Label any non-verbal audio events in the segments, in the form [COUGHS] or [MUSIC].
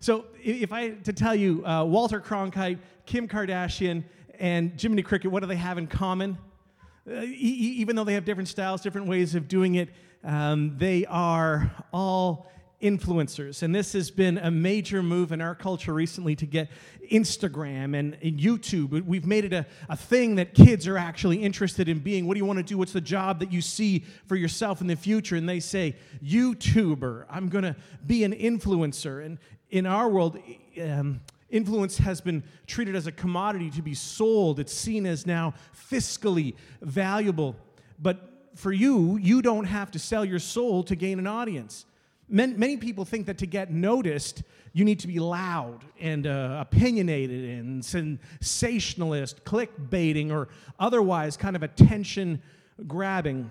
So if I to tell you, uh, Walter Cronkite, Kim Kardashian, and Jiminy Cricket, what do they have in common? Uh, e- even though they have different styles, different ways of doing it, um, they are all influencers. And this has been a major move in our culture recently to get Instagram and, and YouTube. We've made it a, a thing that kids are actually interested in being. What do you want to do? What's the job that you see for yourself in the future? And they say, YouTuber, I'm going to be an influencer. And in our world, um, influence has been treated as a commodity to be sold, it's seen as now fiscally valuable. But for you, you don't have to sell your soul to gain an audience. Many, people think that to get noticed, you need to be loud and uh, opinionated and sensationalist, clickbaiting, or otherwise kind of attention grabbing.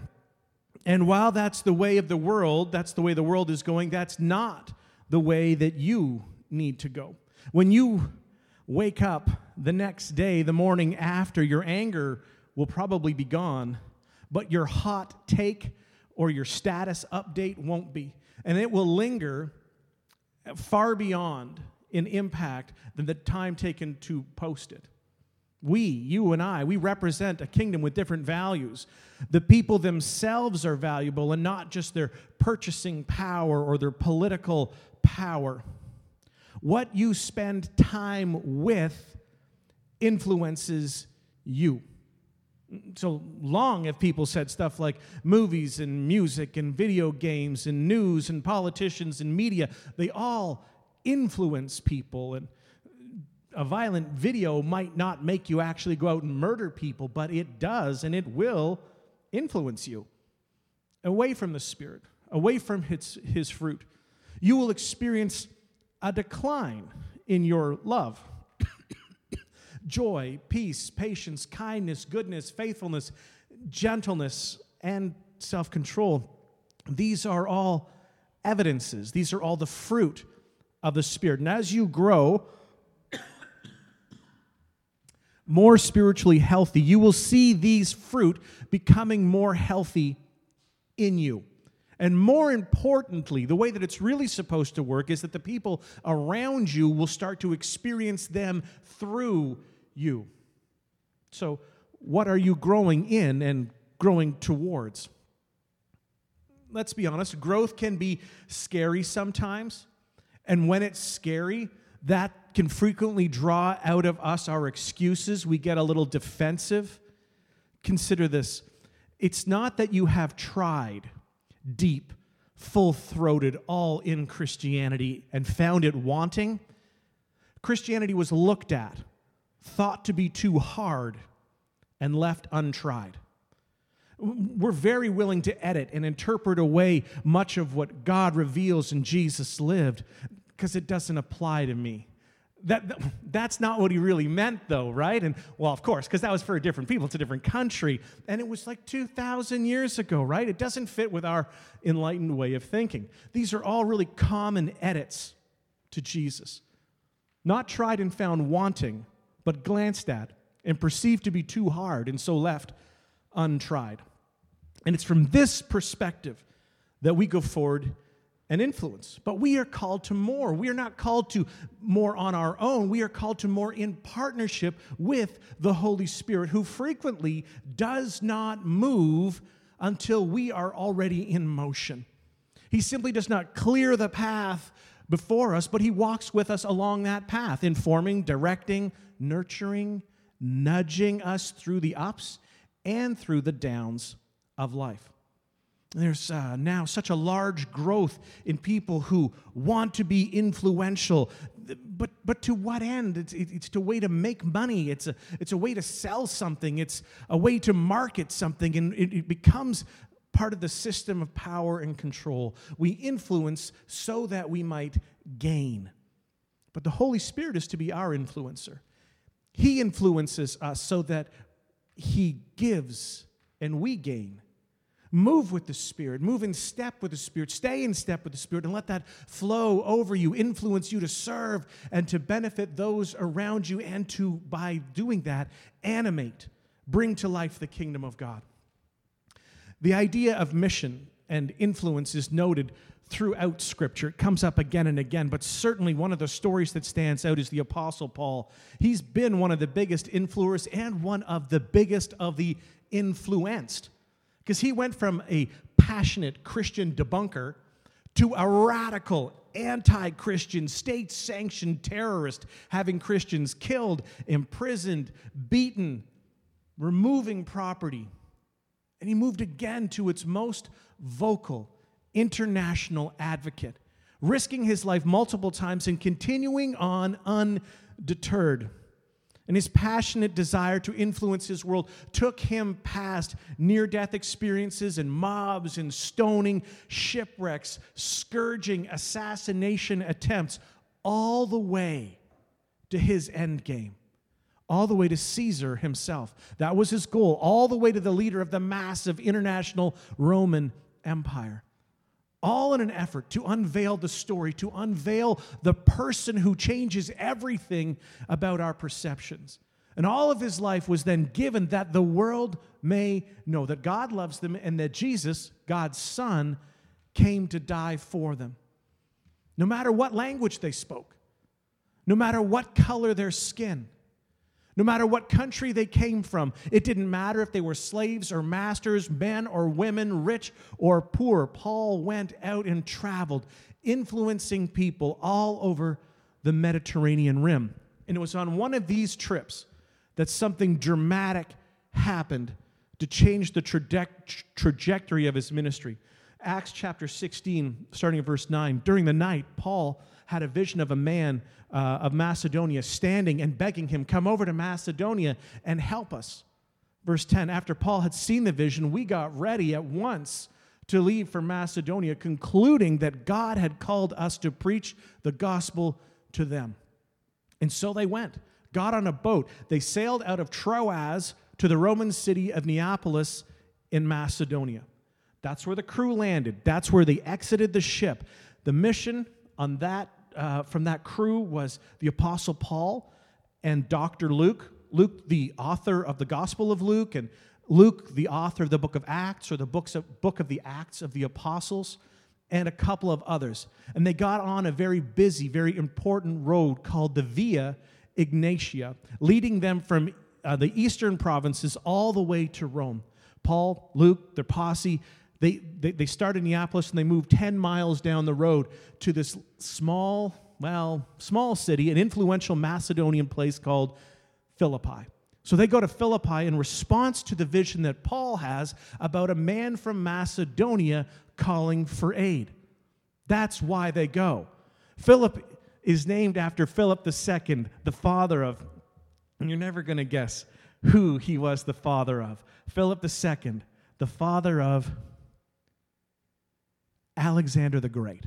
And while that's the way of the world, that's the way the world is going, that's not the way that you need to go. When you wake up the next day, the morning after, your anger will probably be gone, but your hot take or your status update won't be and it will linger far beyond in impact than the time taken to post it. We, you and I, we represent a kingdom with different values. The people themselves are valuable and not just their purchasing power or their political power. What you spend time with influences you so long have people said stuff like movies and music and video games and news and politicians and media they all influence people and a violent video might not make you actually go out and murder people but it does and it will influence you away from the spirit away from his, his fruit you will experience a decline in your love [COUGHS] joy, peace, patience, kindness, goodness, faithfulness, gentleness, and self control. These are all evidences, these are all the fruit of the Spirit. And as you grow, [COUGHS] more spiritually healthy, you will see these fruit becoming more healthy in you. And more importantly, the way that it's really supposed to work is that the people around you will start to experience them through you. So, what are you growing in and growing towards? Let's be honest, growth can be scary sometimes. And when it's scary, that can frequently draw out of us our excuses. We get a little defensive. Consider this it's not that you have tried deep, full throated, all in Christianity and found it wanting. Christianity was looked at thought to be too hard and left untried. We're very willing to edit and interpret away much of what God reveals and Jesus lived because it doesn't apply to me. That, that's not what he really meant, though, right? And well, of course, because that was for a different people, it's a different country. And it was like 2,000 years ago, right? It doesn't fit with our enlightened way of thinking. These are all really common edits to Jesus, not tried and found wanting but glanced at and perceived to be too hard and so left untried. And it's from this perspective that we go forward and influence. But we are called to more. We are not called to more on our own. We are called to more in partnership with the Holy Spirit, who frequently does not move until we are already in motion. He simply does not clear the path before us, but He walks with us along that path, informing, directing, nurturing, nudging us through the ups and through the downs of life. There's uh, now such a large growth in people who want to be influential, but, but to what end? It's, it's a way to make money, it's a, it's a way to sell something, it's a way to market something, and it, it becomes part of the system of power and control. We influence so that we might gain. But the Holy Spirit is to be our influencer. He influences us so that He gives and we gain. Move with the Spirit, move in step with the Spirit, stay in step with the Spirit, and let that flow over you, influence you to serve and to benefit those around you, and to, by doing that, animate, bring to life the kingdom of God. The idea of mission and influence is noted throughout Scripture. It comes up again and again, but certainly one of the stories that stands out is the Apostle Paul. He's been one of the biggest influencers and one of the biggest of the influenced because he went from a passionate Christian debunker to a radical anti Christian, state sanctioned terrorist, having Christians killed, imprisoned, beaten, removing property. And he moved again to its most vocal international advocate, risking his life multiple times and continuing on undeterred. And his passionate desire to influence his world took him past near death experiences and mobs and stoning, shipwrecks, scourging, assassination attempts, all the way to his end game, all the way to Caesar himself. That was his goal, all the way to the leader of the massive international Roman Empire all in an effort to unveil the story, to unveil the person who changes everything about our perceptions. And all of his life was then given that the world may know that God loves them and that Jesus, God's Son, came to die for them. No matter what language they spoke, no matter what color their skin, no matter what country they came from. It didn't matter if they were slaves or masters, men or women, rich or poor. Paul went out and traveled, influencing people all over the Mediterranean rim. And it was on one of these trips that something dramatic happened to change the trajectory of his ministry. Acts chapter 16, starting at verse 9. During the night, Paul had a vision of a man uh, of Macedonia standing and begging him, Come over to Macedonia and help us. Verse 10 After Paul had seen the vision, we got ready at once to leave for Macedonia, concluding that God had called us to preach the gospel to them. And so they went, got on a boat. They sailed out of Troas to the Roman city of Neapolis in Macedonia. That's where the crew landed. That's where they exited the ship. The mission on that uh, from that crew was the Apostle Paul and Dr. Luke. Luke, the author of the Gospel of Luke, and Luke, the author of the book of Acts or the books of, book of the Acts of the Apostles, and a couple of others. And they got on a very busy, very important road called the Via Egnatia, leading them from uh, the eastern provinces all the way to Rome. Paul, Luke, their posse, they, they, they start in Neapolis and they move 10 miles down the road to this small, well, small city, an influential Macedonian place called Philippi. So they go to Philippi in response to the vision that Paul has about a man from Macedonia calling for aid. That's why they go. Philip is named after Philip II, the father of, and you're never going to guess who he was the father of. Philip II, the father of Alexander the Great.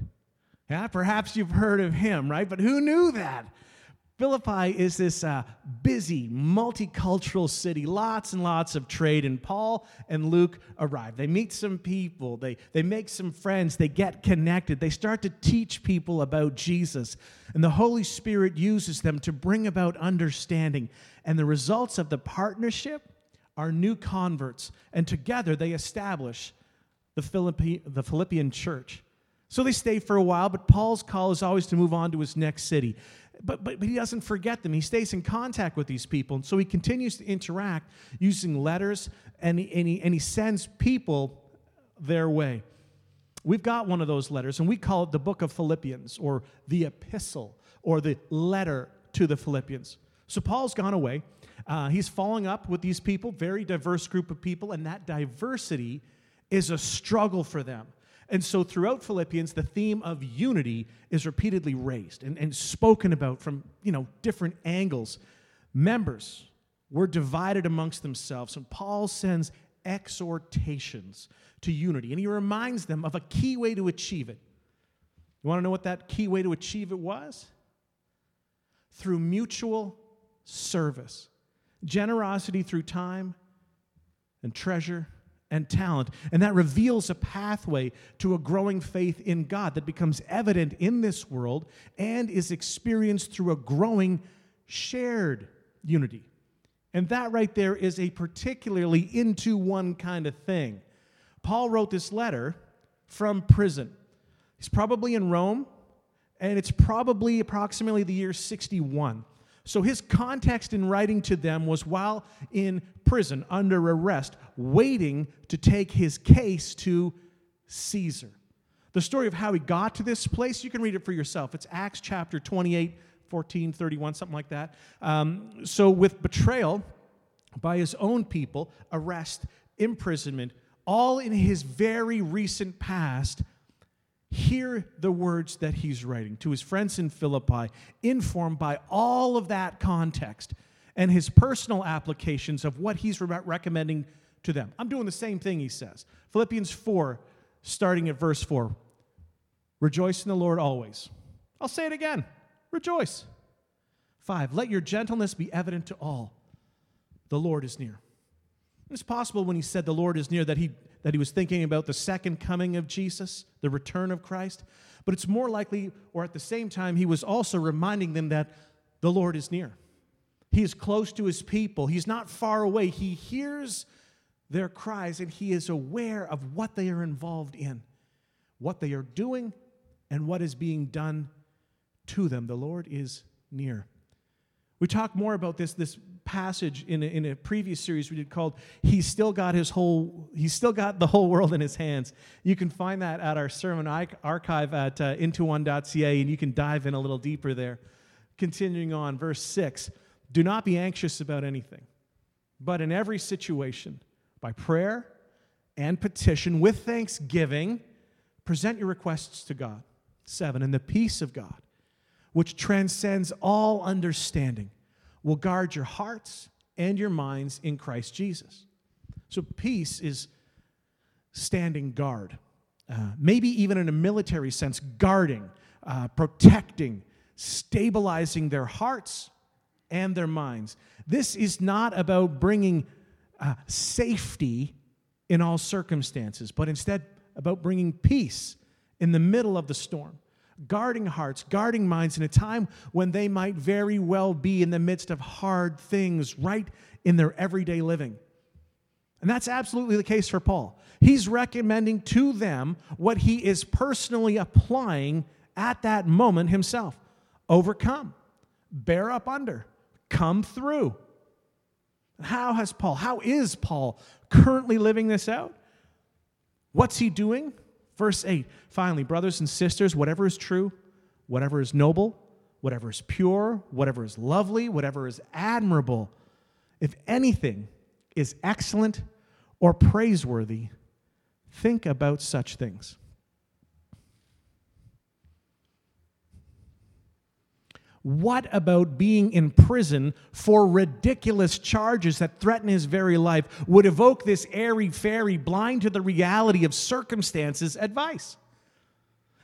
Yeah, perhaps you've heard of him, right? But who knew that? Philippi is this uh, busy, multicultural city, lots and lots of trade. And Paul and Luke arrive. They meet some people, they, they make some friends, they get connected, they start to teach people about Jesus. And the Holy Spirit uses them to bring about understanding. And the results of the partnership are new converts. And together they establish the, Philippi, the Philippian church. So they stay for a while, but Paul's call is always to move on to his next city. But, but, but he doesn't forget them. He stays in contact with these people. And so he continues to interact using letters, and he, and he, and he sends people their way. We've got one of those letters, and we call it the book of Philippians, or the epistle, or the letter to the Philippians. So Paul's gone away. Uh, he's following up with these people, very diverse group of people, and that diversity is a struggle for them. And so throughout Philippians, the theme of unity is repeatedly raised and, and spoken about from you know, different angles. Members were divided amongst themselves, and Paul sends exhortations to unity, and he reminds them of a key way to achieve it. You want to know what that key way to achieve it was? Through mutual service, generosity through time and treasure and talent. And that reveals a pathway to a growing faith in God that becomes evident in this world and is experienced through a growing shared unity. And that right there is a particularly in2one kind of thing. Paul wrote this letter from prison. He's probably in Rome, and it's probably approximately the year 61. So his context in writing to them was while in prison, under arrest, waiting to take his case to Caesar. The story of how he got to this place, you can read it for yourself. It's Acts chapter 28, 14, 31, something like that. Um, so, with betrayal by his own people, arrest, imprisonment, all in his very recent past, hear the words that he's writing to his friends in Philippi, informed by all of that context and his personal applications of what he's re- recommending to them. I'm doing the same thing, he says. Philippians 4, starting at verse 4. Rejoice in the Lord always. I'll say it again rejoice. Five, let your gentleness be evident to all. The Lord is near. It's possible when he said the Lord is near that he, that he was thinking about the second coming of Jesus, the return of Christ. But it's more likely, or at the same time, he was also reminding them that the Lord is near. He is close to his people, he's not far away. He hears their cries and he is aware of what they are involved in, what they are doing, and what is being done to them. The Lord is near. We talked more about this this passage in a, in a previous series we did called "He's still got his whole He's still got the whole world in His hands." You can find that at our sermon archive at uh, in2one.ca, and you can dive in a little deeper there. Continuing on, verse six: Do not be anxious about anything, but in every situation, by prayer and petition with thanksgiving, present your requests to God. Seven, and the peace of God, which transcends all understanding, will guard your hearts and your minds in Christ Jesus. So, peace is standing guard, uh, maybe even in a military sense, guarding, uh, protecting, stabilizing their hearts and their minds. This is not about bringing uh, safety in all circumstances, but instead about bringing peace in the middle of the storm, guarding hearts, guarding minds in a time when they might very well be in the midst of hard things right in their everyday living. And that's absolutely the case for Paul. He's recommending to them what he is personally applying at that moment himself overcome, bear up under, come through. How has Paul, how is Paul currently living this out? What's he doing? Verse 8 finally, brothers and sisters, whatever is true, whatever is noble, whatever is pure, whatever is lovely, whatever is admirable, if anything is excellent or praiseworthy, think about such things. What about being in prison for ridiculous charges that threaten his very life would evoke this airy fairy, blind to the reality of circumstances advice?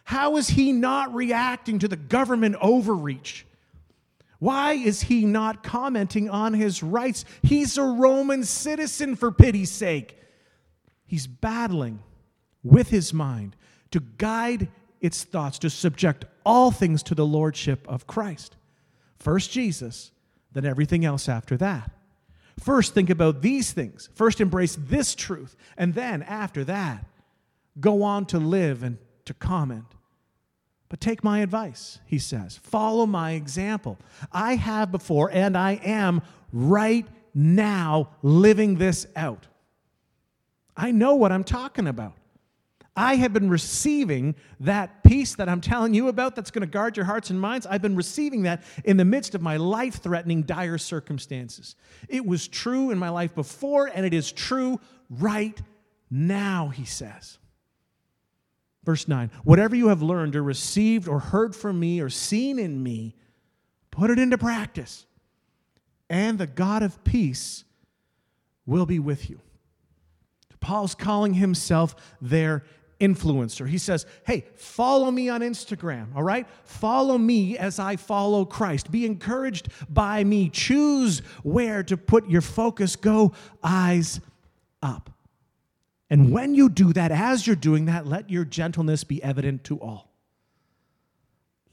How is he not reacting to the government overreach? Why is he not commenting on his rights? He's a Roman citizen, for pity's sake. He's battling with his mind to guide its thoughts, to subject all things to the lordship of Christ. First Jesus, then everything else after that. First, think about these things. First, embrace this truth. And then, after that, go on to live and to comment. But take my advice, he says. Follow my example. I have before, and I am right now living this out. I know what I'm talking about. I have been receiving that peace that I'm telling you about that's going to guard your hearts and minds. I've been receiving that in the midst of my life threatening, dire circumstances. It was true in my life before, and it is true right now, he says. Verse 9 Whatever you have learned or received or heard from me or seen in me, put it into practice, and the God of peace will be with you. Paul's calling himself their influencer. He says, Hey, follow me on Instagram, all right? Follow me as I follow Christ. Be encouraged by me. Choose where to put your focus. Go eyes up. And when you do that, as you're doing that, let your gentleness be evident to all.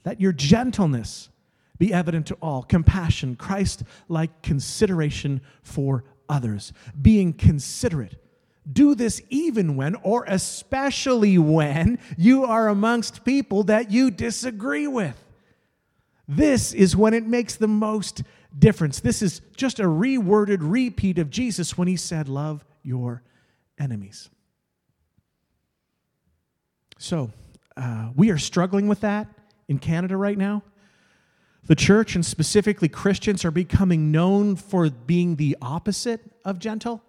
Let your gentleness be evident to all. Compassion, Christ like consideration for others, being considerate Do this even when, or especially when, you are amongst people that you disagree with. This is when it makes the most difference. This is just a reworded repeat of Jesus when he said, Love your enemies. So, uh, we are struggling with that in Canada right now. The church and specifically Christians are becoming known for being the opposite of gentle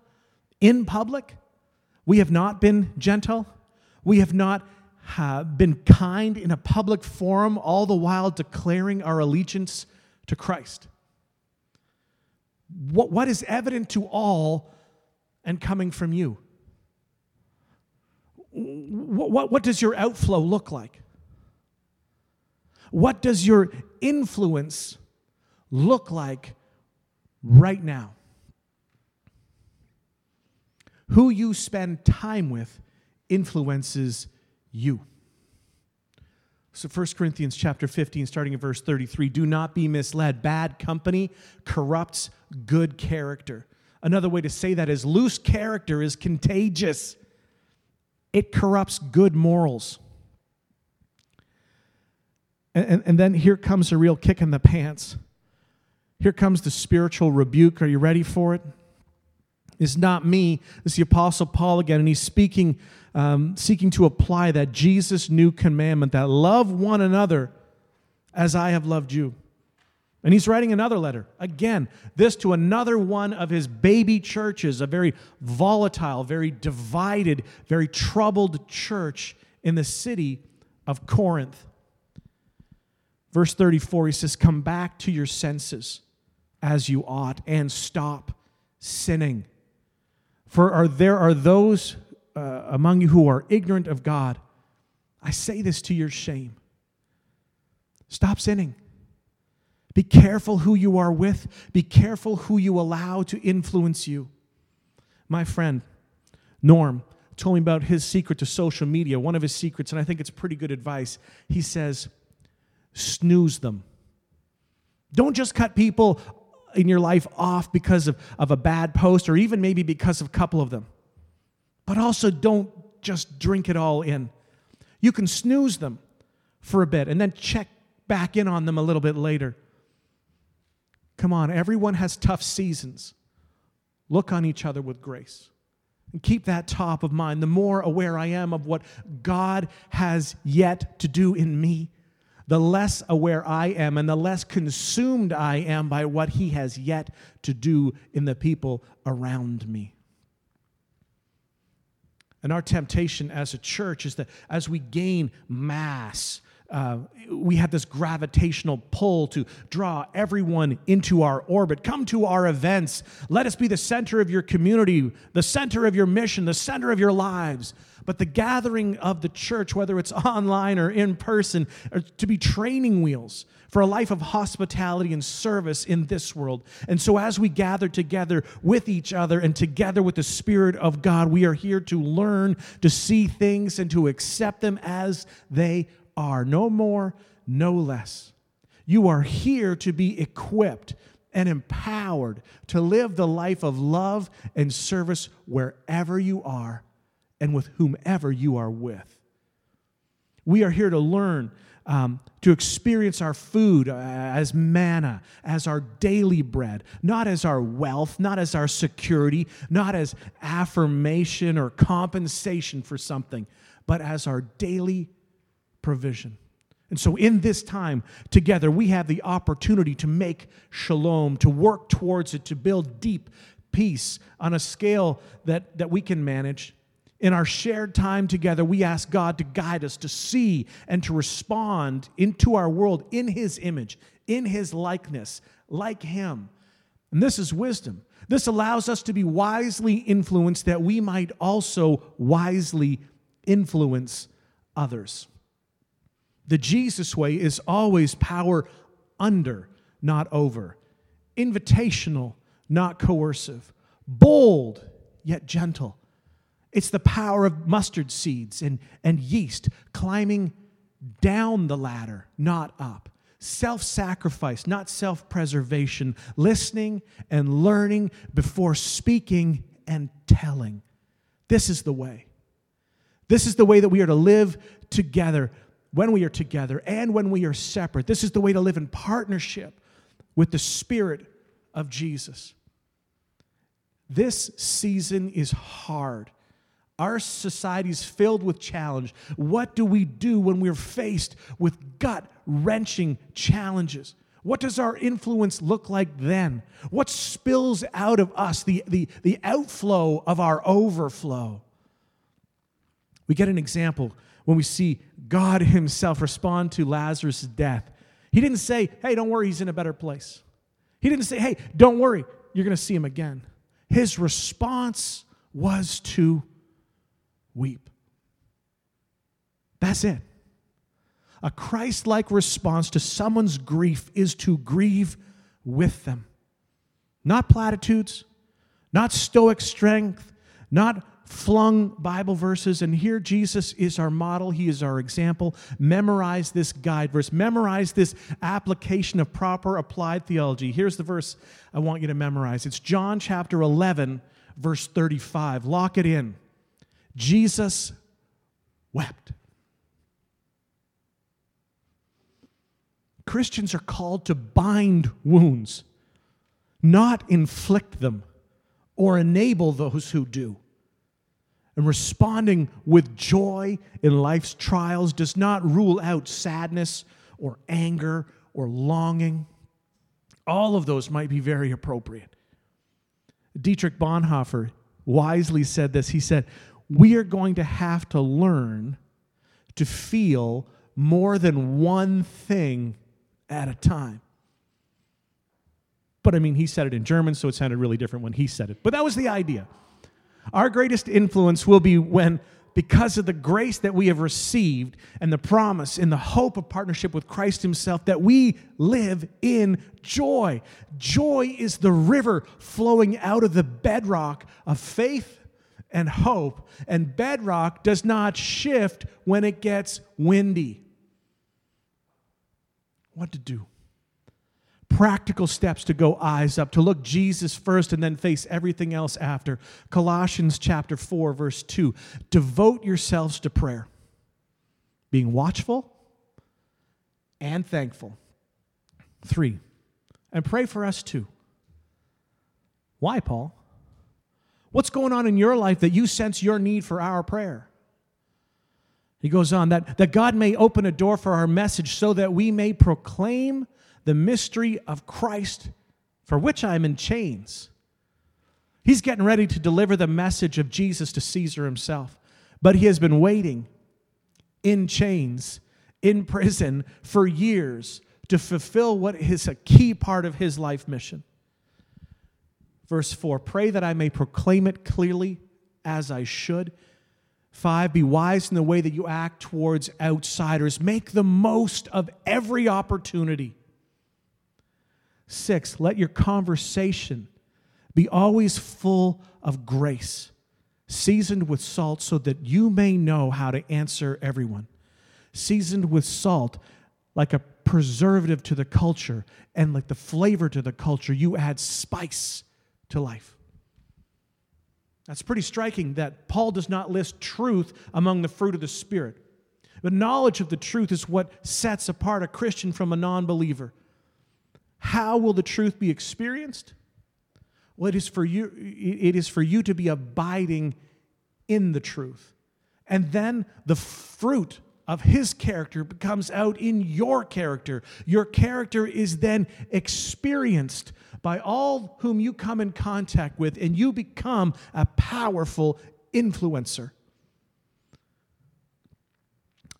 in public. We have not been gentle. We have not uh, been kind in a public forum, all the while declaring our allegiance to Christ. What, what is evident to all and coming from you? What, what, what does your outflow look like? What does your influence look like right now? Who you spend time with influences you. So 1 Corinthians chapter 15 starting at verse 33 do not be misled bad company corrupts good character. Another way to say that is loose character is contagious. It corrupts good morals. And, and, and, then here comes a real kick in the pants. Here comes the spiritual rebuke. Are you ready for it? It's not me. It's the Apostle Paul again, and he's speaking, um, seeking to apply that Jesus' new commandment that love one another as I have loved you. And he's writing another letter. Again, this to another one of his baby churches, a very volatile, very divided, very troubled church in the city of Corinth. Verse 34, he says, Come back to your senses as you ought and stop sinning. For are, there are those uh, among you who are ignorant of God. I say this to your shame. Stop sinning. Be careful who you are with, be careful who you allow to influence you. My friend, Norm, told me about his secret to social media, one of his secrets, and I think it's pretty good advice. He says, snooze them. Don't just cut people in your life off because of, of a bad post or even maybe because of a couple of them. But also don't just drink it all in. You can snooze them for a bit and then check back in on them a little bit later. Come on, everyone has tough seasons. Look on each other with grace. And keep that top of mind. The more aware I am of what God has yet to do in me, the less aware I am and the less consumed I am by what He has yet to do in the people around me. And our temptation as a church is that as we gain mass, uh, we have this gravitational pull to draw everyone into our orbit. Come to our events. Let us be the center of your community, the center of your mission, the center of your lives. But the gathering of the church, whether it's [LAUGHS] online or in person, are to be training wheels for a life of hospitality and service in this world. And so, as we gather together with each other and together with the Spirit of God, we are here to learn to see things and to accept them as they are. No more, no less. You are here to be equipped and empowered to live the life of love and service wherever you are and with whomever you are with. We are here to learn, um, to experience our food uh, as manna, as our daily bread, not as our wealth, not as our security, not as affirmation or compensation for something, but as our daily provision. And so, in this time together, we have the opportunity to make shalom, to work towards it, to build deep peace on a scale that, that we can manage in our shared time together, we ask God to guide us to see and to respond into our world in His image, in His likeness, like Him. And this is wisdom. This allows us to be wisely influenced that we might also wisely influence others. The Jesus way is always power under, not over, invitational, not coercive, bold, yet gentle it's the power of mustard seeds and, and yeast climbing down the ladder, not up. Self sacrifice, not self preservation. Listening and learning before speaking and telling. This is the way. This is the way that we are to live together when we are together and when we are separate. This is the way to live in partnership with the Spirit of Jesus. This season is hard. Our society is filled with challenge. What do we do when we're faced with gut wrenching challenges? What does our influence look like then? What spills out of us, the, the, the outflow of our overflow? We get an example when we see God [LAUGHS] Himself respond to Lazarus' death. He didn't say, hey, don't worry, he's in a better place. He didn't say, hey, don't worry, you're going to see him again. His response was to weep. That's it. A Christ like response to someone's grief is to grieve with them. Not platitudes, not stoic strength, not flung Bible verses. And here Jesus is our model, He is our example. Memorize this guide verse, memorize this application of proper applied theology. Here's the verse I want you to memorize it's John chapter 11, verse 35. Lock it in. Jesus wept. Christians are called to bind wounds, not inflict them or enable those who do. And responding with joy in life's trials does not rule out sadness or anger or longing. All of those might be very appropriate. Dietrich Bonhoeffer wisely said this. He said, We are going to have to learn to feel more than one thing at a time. But I mean, he said it in German, so it sounded really different when he said it. But that was the idea. Our greatest influence will be when, because of the grace that we have received and the promise and the hope of partnership with Christ Himself, that we live in joy. Joy is the river flowing out of the bedrock of faith and hope, and bedrock does not shift when it gets windy what to do. Practical steps to go eyes up, to look Jesus first and then face everything else after. Colossians chapter 4, verse 2. Devote yourselves to prayer, being watchful and thankful. Three, and pray for us too. Why, Paul? What's going on in your life that you sense your need for our prayer? He goes on that, that God may open a door for our message so that we may proclaim the mystery of Christ for which I am in chains. He's getting ready to deliver the message of Jesus to Caesar himself, but he has been waiting in chains, in prison for years to fulfill what is a key part of his life mission. Verse 4 Pray that I may proclaim it clearly as I should Five, be wise in the way that you act towards outsiders. Make the most of every opportunity. Six, let your conversation be always full of grace, seasoned with salt, so that you may know how to answer everyone. Seasoned with salt, like a preservative to the culture, and like the flavor to the culture, you add spice to life. That's pretty striking that Paul does not list truth among the fruit of the Spirit. But knowledge of the truth is what sets apart a Christian from a non believer. How will the truth be experienced? Well, it is for you, it is for you to be abiding in the truth. And then the fruit of his character comes out in your character. Your character is then experienced by all whom you come in contact with, and you become a powerful influencer.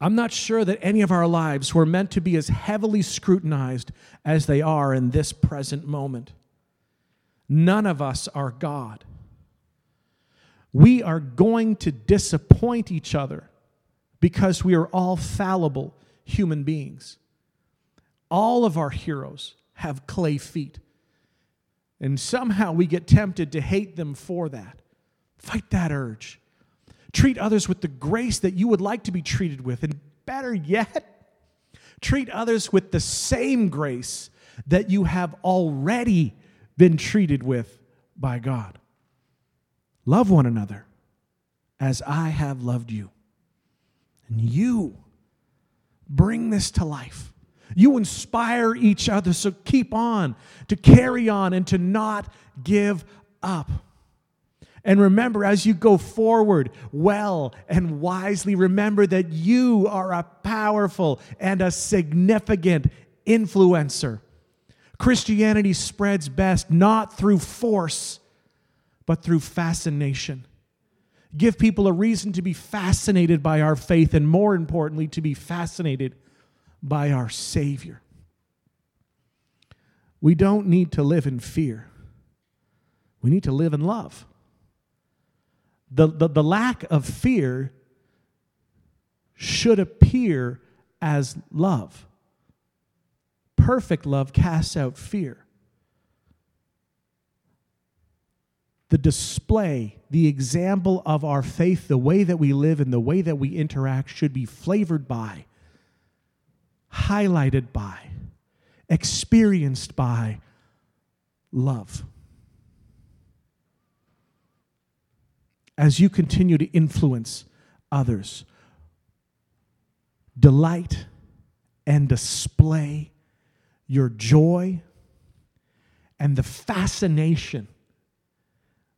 I'm not sure that any of our lives were meant to be as heavily scrutinized as they are in this present moment. None of us are God. We are going to disappoint each other because we are all fallible human beings. All of our heroes have clay feet. And somehow we get tempted to hate them for that. Fight that urge. Treat others with the grace that you would like to be treated with. And better yet, treat others with the same grace that you have already been treated with by God. Love one another as I have loved you. And you bring this to life. You inspire each other, so keep on to carry on and to not give up. And remember, as you go forward well and wisely, remember that you are a powerful and a significant influencer. Christianity spreads best not through force, but through fascination. Give people a reason to be fascinated by our faith, and more importantly, to be fascinated by our Savior. We don't need to live in fear, we need to live in love. The, the, the lack of fear should appear as love. Perfect love casts out fear. The display, the example of our faith, the way that we live and the way that we interact should be flavored by, highlighted by, experienced by love. As you continue to influence others, delight and display your joy and the fascination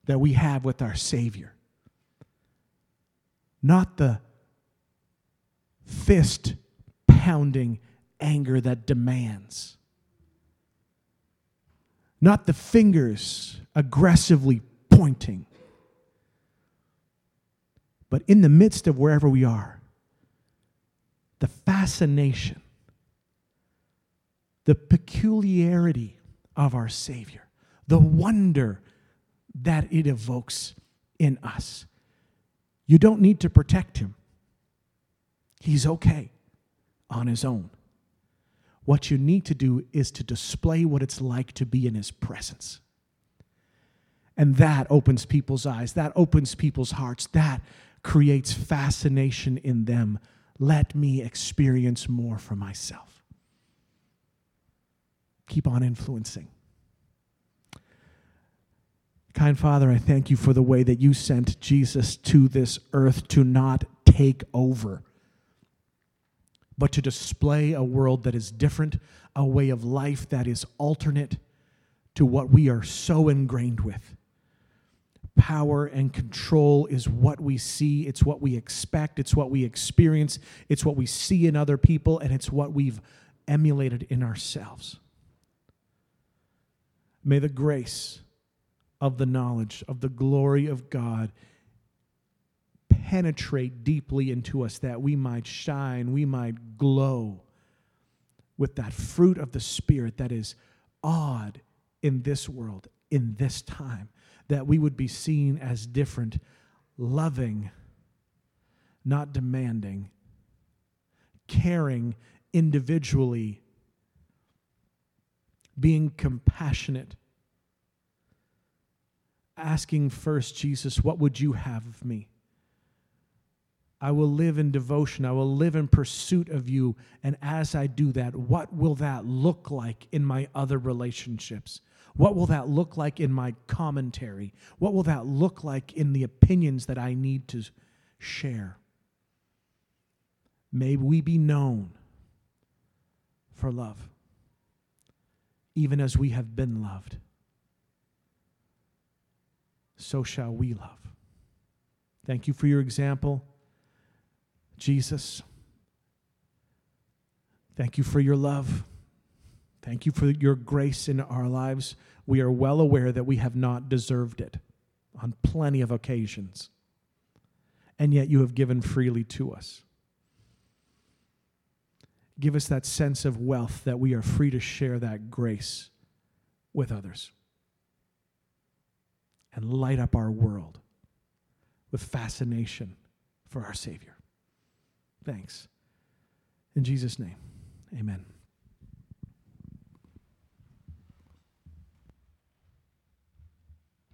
that we have with our Savior. Not the fist pounding anger that demands. Not the fingers aggressively pointing. But in the midst of wherever we are, the fascination the peculiarity of our Savior, the wonder that it evokes in us. You don't need to protect him, he's okay on his own. What you need to do is to display what it's like to be in his presence. And that opens people's eyes, that opens people's hearts, that creates fascination in them. Let me experience more for myself keep on influencing. Kind Father, I thank you for the way that you sent Jesus to this earth to not take over, but to display a world that is different, a way of life that is alternate to what we are so ingrained with. Power and control is what we see, it's what we expect, it's what we experience, it's what we see in other people, and it's what we've emulated in ourselves. May the grace of the knowledge of the glory of God penetrate deeply into us that we might shine, we might glow with that fruit of the Spirit that is odd in this world, in this time, that we would be seen as different, loving, not demanding, caring individually being compassionate, asking first, Jesus, what would you have of me? I will live in devotion. I will live in pursuit of you. And as I do that, what will that look like in my other relationships? What will that look like in my commentary? What will that look like in the opinions that I need to share? May we be known for love even as we have been loved, so shall we love. Thank you for your example, Jesus. Thank you for your love. Thank you for your grace in our lives. We are well aware that we have not deserved it on plenty of occasions, and yet you have given freely to us. Give us that sense of wealth that we are free to share that grace with others and light up our world with fascination for our Savior. Thanks. In Jesus' name, amen.